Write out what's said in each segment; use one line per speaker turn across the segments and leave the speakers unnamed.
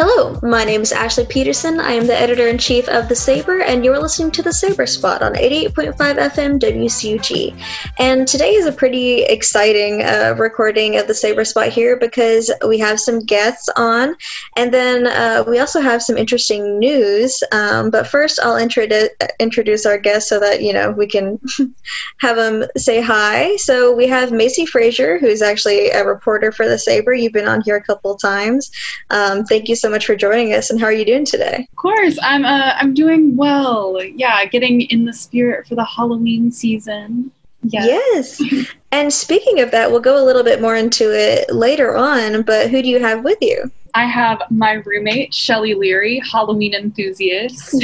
Hello, my name is Ashley Peterson. I am the editor in chief of The Saber, and you're listening to The Saber Spot on 88.5 FM WCUG. And today is a pretty exciting uh, recording of The Saber Spot here because we have some guests on, and then uh, we also have some interesting news. Um, but first, I'll introdu- introduce our guests so that you know we can have them say hi. So we have Macy Frazier, who's actually a reporter for The Saber. You've been on here a couple times. Um, thank you so much for joining us. And how are you doing today?
Of course, I'm. Uh, I'm doing well. Yeah, getting in the spirit for the Halloween season.
Yes. yes. and speaking of that, we'll go a little bit more into it later on. But who do you have with you?
I have my roommate, Shelly Leary, Halloween enthusiast.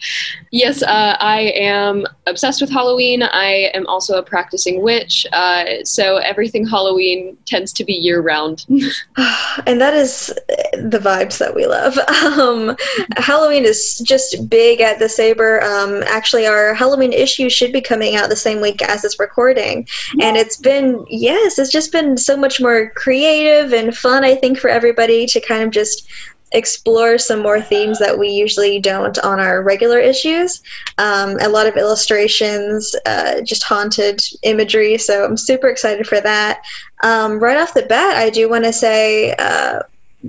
yes, uh, I am obsessed with Halloween. I am also a practicing witch. Uh, so everything Halloween tends to be year round.
and that is the vibes that we love. Um, Halloween is just big at the Saber. Um, actually, our Halloween issue should be coming out the same week as this recording. And it's been, yes, it's just been so much more creative and fun, I think, for everybody to kind of just explore some more themes that we usually don't on our regular issues. Um, a lot of illustrations, uh, just haunted imagery. So I'm super excited for that. Um, right off the bat, I do want to say. Uh,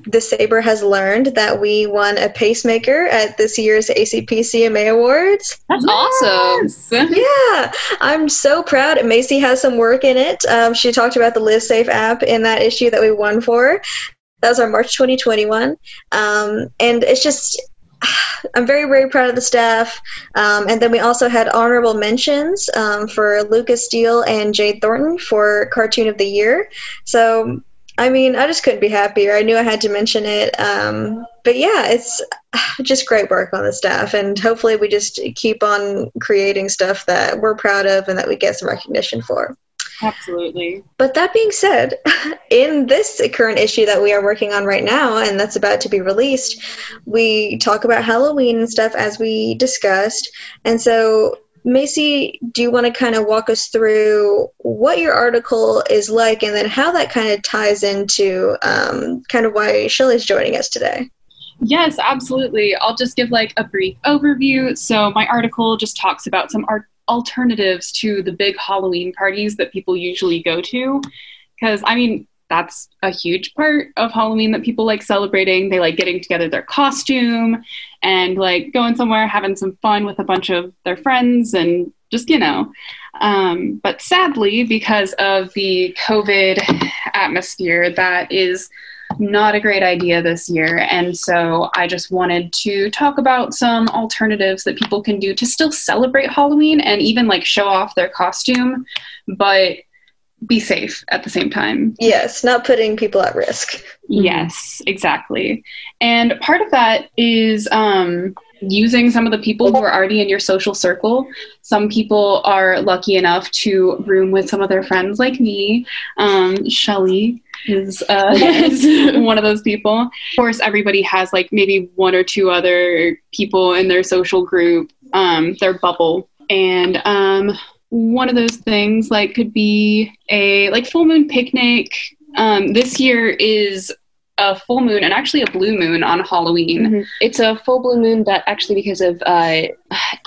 the Saber has learned that we won a pacemaker at this year's ACPCMA Awards.
That's yes.
awesome. yeah, I'm so proud. Macy has some work in it. Um, she talked about the Live Safe app in that issue that we won for. That was our March 2021. Um, and it's just, I'm very, very proud of the staff. Um, and then we also had honorable mentions um, for Lucas Steele and Jade Thornton for Cartoon of the Year. So, I mean, I just couldn't be happier. I knew I had to mention it. Um, but yeah, it's just great work on the staff. And hopefully, we just keep on creating stuff that we're proud of and that we get some recognition for.
Absolutely.
But that being said, in this current issue that we are working on right now and that's about to be released, we talk about Halloween and stuff as we discussed. And so, Macy, do you want to kind of walk us through what your article is like and then how that kind of ties into um, kind of why Shelly's joining us today?
Yes, absolutely. I'll just give like a brief overview. So, my article just talks about some art alternatives to the big Halloween parties that people usually go to. Because, I mean, that's a huge part of Halloween that people like celebrating. They like getting together their costume and like going somewhere, having some fun with a bunch of their friends and just, you know. Um, but sadly, because of the COVID atmosphere, that is not a great idea this year. And so I just wanted to talk about some alternatives that people can do to still celebrate Halloween and even like show off their costume, but be safe at the same time.
Yes, not putting people at risk.
Yes, exactly. And part of that is um, using some of the people who are already in your social circle. Some people are lucky enough to room with some of their friends, like me. Um, Shelly is, uh, is one of those people. Of course, everybody has like maybe one or two other people in their social group, um, their bubble. And um, one of those things like could be a like full moon picnic. Um, this year is a full moon and actually a blue moon on Halloween. Mm-hmm.
It's a full blue moon, but actually because of uh,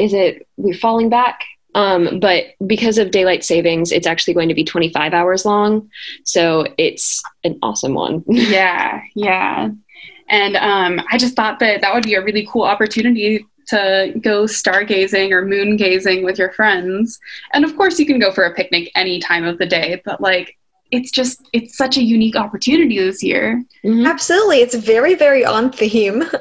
is it we're falling back? Um, but because of daylight savings, it's actually going to be 25 hours long. So it's an awesome one.
yeah, yeah. And um, I just thought that that would be a really cool opportunity to go stargazing or moon gazing with your friends. And of course, you can go for a picnic any time of the day, but like it's just it's such a unique opportunity this year.
Mm-hmm. absolutely. It's very very on theme.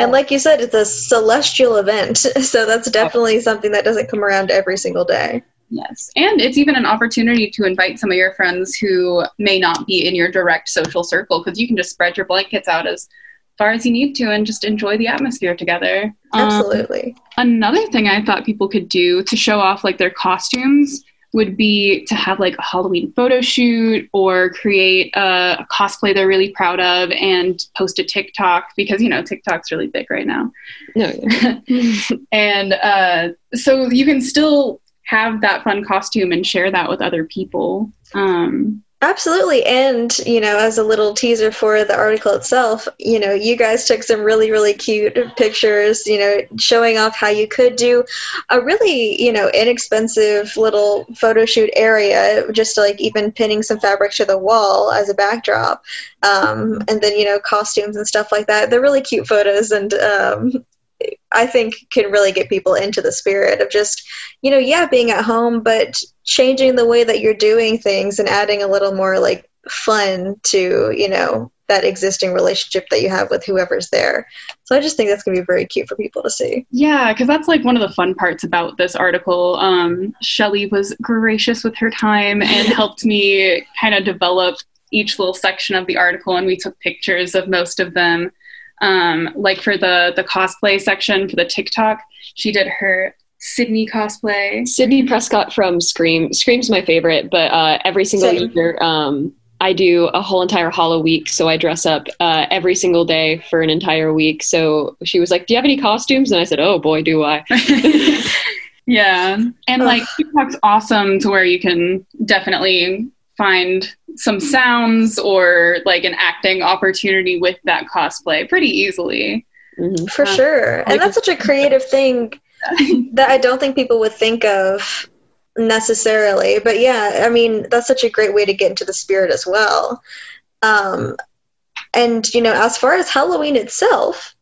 And like you said it's a celestial event. So that's definitely something that doesn't come around every single day.
Yes. And it's even an opportunity to invite some of your friends who may not be in your direct social circle because you can just spread your blankets out as far as you need to and just enjoy the atmosphere together.
Absolutely.
um, another thing i thought people could do to show off like their costumes would be to have like a Halloween photo shoot or create a, a, cosplay they're really proud of and post a TikTok because you know TikTok's really big right now.
No,
and uh, so you can still have that fun costume and share that with other people. Um,
Absolutely. And, you know, as a little teaser for the article itself, you know, you guys took some really, really cute pictures, you know, showing off how you could do a really, you know, inexpensive little photo shoot area, just like even pinning some fabric to the wall as a backdrop. Um, and then, you know, costumes and stuff like that. They're really cute photos. And, um, I think can really get people into the spirit of just, you know, yeah, being at home, but changing the way that you're doing things and adding a little more like fun to, you know, that existing relationship that you have with whoever's there. So I just think that's going to be very cute for people to see.
Yeah, because that's like one of the fun parts about this article. Um, Shelly was gracious with her time and helped me kind of develop each little section of the article, and we took pictures of most of them um, like for the the cosplay section for the TikTok, she did her Sidney cosplay.
Sidney Prescott from Scream. Scream's my favorite, but uh, every single Same. year um, I do a whole entire Hollow week, so I dress up uh, every single day for an entire week. So she was like, "Do you have any costumes?" And I said, "Oh boy, do I."
yeah, and like TikTok's awesome to where you can definitely find some sounds or like an acting opportunity with that cosplay pretty easily.
Mm-hmm. For um, sure. And that's such a creative thing that I don't think people would think of necessarily. But yeah, I mean, that's such a great way to get into the spirit as well. Um, and, you know, as far as Halloween itself,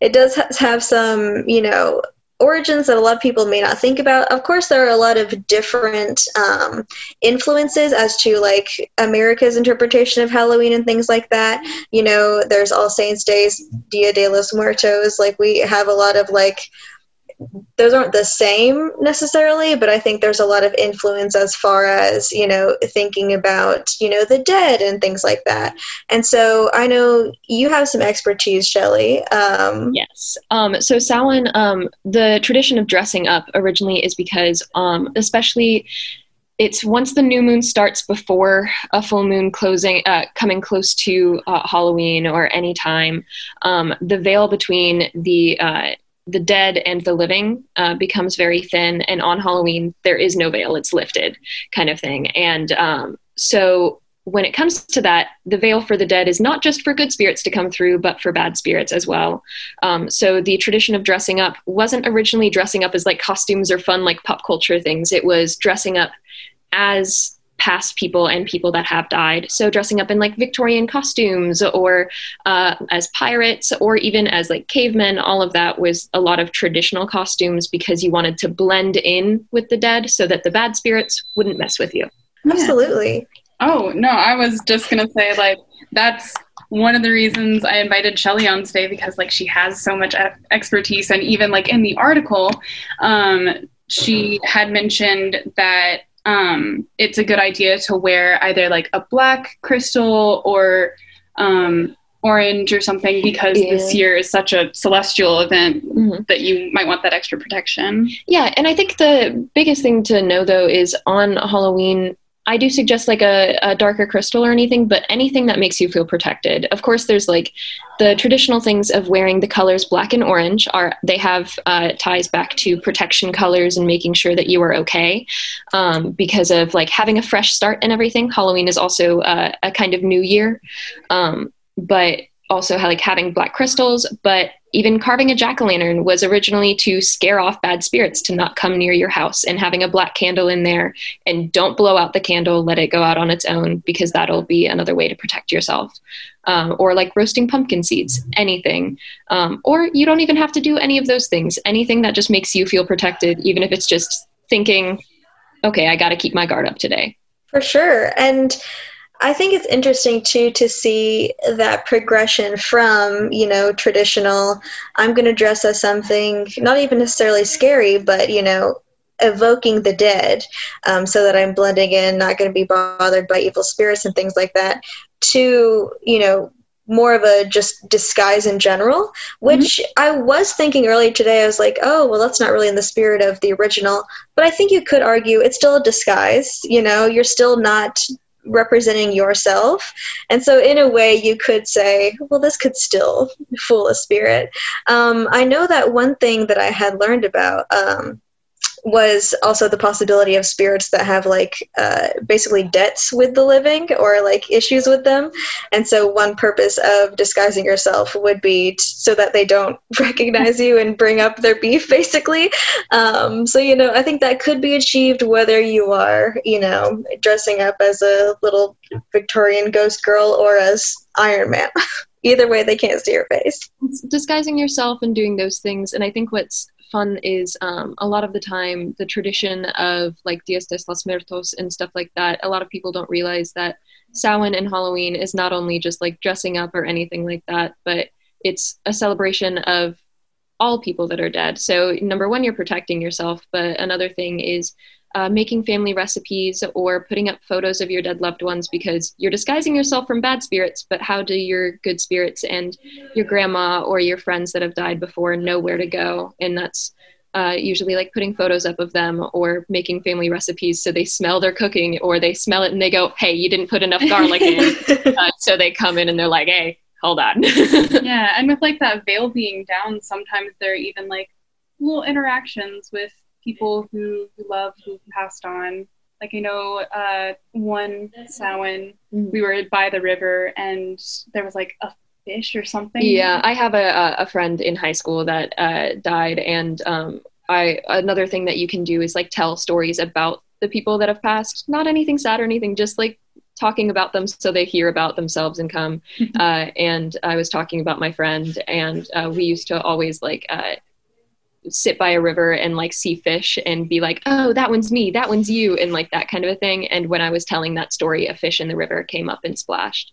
it does have some, you know, origins that a lot of people may not think about. Of course, there are a lot of different um, influences as to like America's interpretation of Halloween and things like that. You know, there's All Saints Days, Dia de los Muertos. Like we have a lot of like those aren't the same necessarily, but I think there's a lot of influence as far as, you know, thinking about, you know, the dead and things like that. And so I know you have some expertise, Shelly. Um,
yes. Um, so Samhain, um, the tradition of dressing up originally is because, um, especially it's once the new moon starts before a full moon closing uh, coming close to uh, halloween or any time um, the veil between the uh, the dead and the living uh, becomes very thin and on halloween there is no veil it's lifted kind of thing. And um, so when it comes to that the veil for the dead is not just for good spirits to come through but for bad spirits as well. Um, so the tradition of dressing up wasn't originally dressing up as like costumes or fun like pop culture things. It was dressing up as past people and people that have died. So dressing up in like Victorian costumes or uh, as pirates or even as like cavemen, all of that was a lot of traditional costumes because you wanted to blend in with the dead so that the bad spirits wouldn't mess with you.
Absolutely.
Oh, no, I was just going to say like that's one of the reasons I invited Shelly on today because like she has so much expertise and even like in the article um, she had mentioned that um, it's a good idea to wear either like a black crystal or um, orange or something because yeah. this year is such a celestial event mm-hmm. that you might want that extra protection.
Yeah, and I think the biggest thing to know though is on Halloween I do suggest like a, a, darker crystal or anything, but anything that makes you feel protected. Of course, there's like the traditional things of wearing the colors black and orange are they have uh, ties back to protection colors and making sure that you are okay um, because of like having a fresh start and everything. Halloween is also uh, a kind of new year, um, but also like having black crystals, but even carving a jack o' lantern was originally to scare off bad spirits to not come near your house and having a black candle in there. And don't blow out the candle, let it go out on its own because that'll be another way to protect yourself. Um, or like roasting pumpkin seeds, anything. Um, or you don't even have to do any of those things. Anything that just makes you feel protected, even if it's just thinking, okay, I got to keep my guard up today.
For sure. And I think it's interesting too to see that progression from, you know, traditional, I'm going to dress as something not even necessarily scary, but, you know, evoking the dead um, so that I'm blending in, not going to be bothered by evil spirits and things like that, to, you know, more of a just disguise in general, which mm-hmm. I was thinking earlier today. I was like, oh, well, that's not really in the spirit of the original. But I think you could argue it's still a disguise. You know, you're still not representing yourself. And so, in a way, you could say, well, this could still fool a spirit. Um, I know that one thing that I had learned about um, was also the possibility of spirits that have like uh, basically debts with the living or like issues with them. And so, one purpose of disguising yourself would be t- so that they don't recognize you and bring up their beef, basically. Um, so, you know, I think that could be achieved whether you are, you know, dressing up as a little Victorian ghost girl or as Iron Man. Either way, they can't see your face.
Disguising yourself and doing those things. And I think what's fun is um, a lot of the time the tradition of like Dias de los Muertos and stuff like that. A lot of people don't realize that Samhain and Halloween is not only just like dressing up or anything like that, but it's a celebration of all people that are dead. So, number one, you're protecting yourself, but another thing is uh, making family recipes or putting up photos of your dead loved ones because you're disguising yourself from bad spirits. But how do your good spirits and your grandma or your friends that have died before know where to go? And that's uh, usually like putting photos up of them or making family recipes so they smell their cooking or they smell it and they go, hey, you didn't put enough garlic in. Uh, so they come in and they're like, hey, hold on.
yeah, and with like that veil being down, sometimes there are even like little interactions with people who, who love who passed on. Like I know uh, one Samhain, mm. we were by the river and there was like a fish or something.
Yeah, I have a, a friend in high school that uh, died, and um, I another thing that you can do is like tell stories about the people that have passed. Not anything sad or anything, just like talking about them so they hear about themselves and come. uh, and I was talking about my friend, and uh, we used to always like uh, sit by a river and like see fish and be like, oh, that one's me, that one's you, and like that kind of a thing. And when I was telling that story, a fish in the river came up and splashed.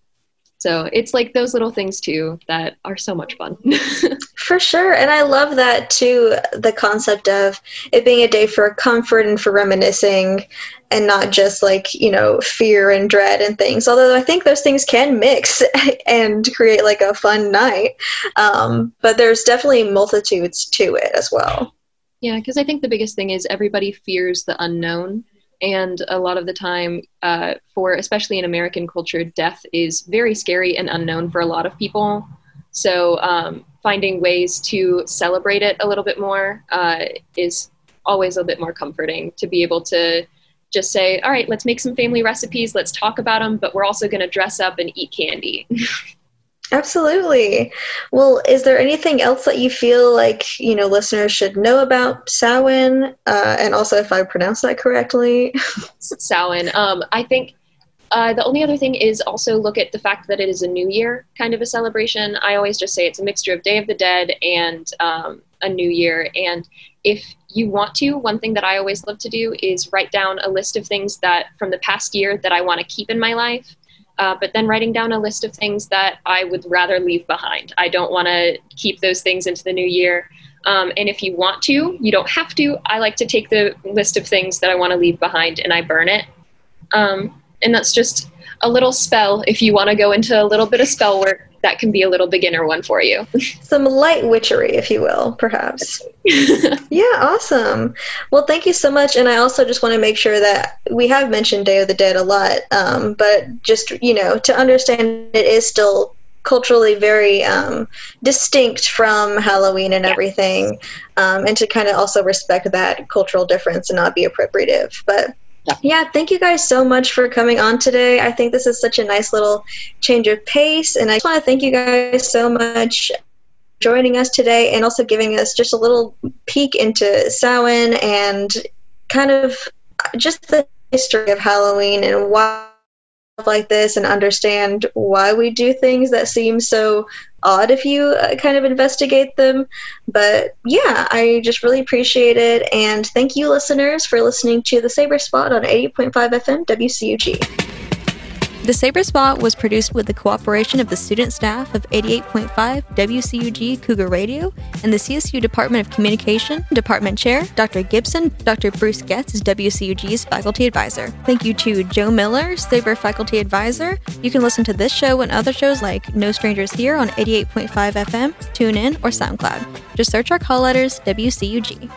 So it's like those little things too that are so much fun.
for sure. And I love that too the concept of it being a day for comfort and for reminiscing and not just like, you know, fear and dread and things. Although I think those things can mix and create like a fun night. Um, but there's definitely multitudes to it as well.
Yeah, because I think the biggest thing is everybody fears the unknown and a lot of the time uh, for especially in american culture death is very scary and unknown for a lot of people. So um, finding ways to celebrate it a little bit more uh, is always a bit more comforting to be able to just say all right let's make some family recipes let's talk about them but we're also going to dress up and eat candy
Absolutely. Well, is there anything else that you feel like you know listeners should know about Samhain? Uh, and also, if I pronounced that correctly,
Samhain. Um, I think uh, the only other thing is also look at the fact that it is a New Year kind of a celebration. I always just say it's a mixture of Day of the Dead and um, a New Year. And if you want to, one thing that I always love to do is write down a list of things that from the past year that I want to keep in my life uh, but then writing down a list of things that I would rather leave behind. I don't want to keep those things into the new year. Um, and if you want to, you don't have to. I like to take the list of things that I want to leave behind and I burn it. Um, and that's just a little spell if you want to go into a little bit of spell work that can be a little beginner one for you.
Some light witchery, if you will, perhaps. yeah, awesome. Well, thank you so much. And I also just want to make sure that we have mentioned Day of the Dead a lot, um, but just, you know, to understand it is still culturally very um, distinct from Halloween and everything, um, and to kind of also respect that cultural difference and not be appropriative. But yeah. Yeah, thank you guys so much for coming on today. I think this is such a nice little change of pace, and I just want to thank you guys so much joining us today and also giving us just a little peek into Samhain and kind of just the history of Halloween and why like this and understand why we do things that seem so odd if you uh, kind of investigate them. But yeah, I just really appreciate it. And thank you, listeners, for listening to The Saber Spot on 80.5 FM WCUG.
The Saber Spot was produced with the cooperation of the student staff of 88.5 WCUG Cougar Radio and the CSU Department of Communication, Department Chair Dr. Gibson. Dr. Bruce Getz is WCUG's faculty advisor. Thank you to Joe Miller, Saber faculty advisor. You can listen to this show and other shows like No Strangers Here on 88.5 FM, TuneIn, or SoundCloud. Just search our call letters WCUG.